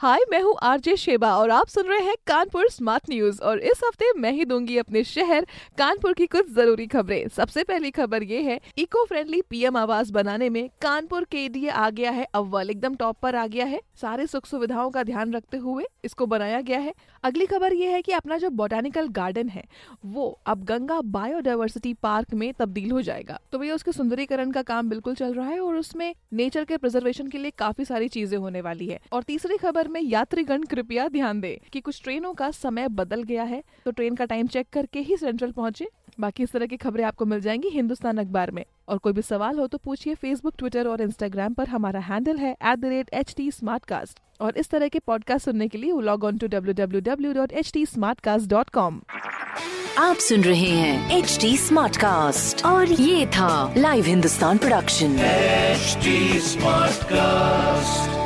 हाय, मैं हूँ RJ Sheba और आप सुन रहे हैं कानपुर स्मार्ट न्यूज़ और इस हफ़्ते मैं ही दूँगी अपने शहर कानपुर की कुछ ज़रूरी खबरें। सबसे पहली खबर ये है इको फ्रेंडली पीएम आवास बनाने में कानपुर के लिए आ गया है अव्वल, एकदम टॉप पर आ गया है। सारे सुख सुविधाओं का ध्यान रखते हुए इसको बनाया गया है। अगली खबर ये है की अपना जो बोटानिकल गार्डन है, वो अब गंगा बायोडाइवर्सिटी पार्क में तब्दील हो जाएगा। तो भैया, उसके सुंदरीकरण का काम बिल्कुल चल रहा है और उसमें नेचर के प्रिजर्वेशन के लिए काफ़ी सारी चीज़ें होने वाली है। और तीसरी खबर में यात्रीगण कृपया ध्यान दें कि कुछ ट्रेनों का समय बदल गया है। तो ट्रेन का टाइम चेक करके ही सेंट्रल पहुँचे। बाकी इस तरह की खबरें आपको मिल जाएँगी हिंदुस्तान अखबार में। और कोई भी सवाल हो तो पूछिए फेसबुक ट्विटर और इंस्टाग्राम पर। हमारा हैंडल है at the rate H T और इस तरह के पॉडकास्ट सुनने के लिए log on to W W W dot H T dot com आप सुन रहे हैं एच डी स्मार्ट कास्ट और ये था live Hindustan production HD Smartcast.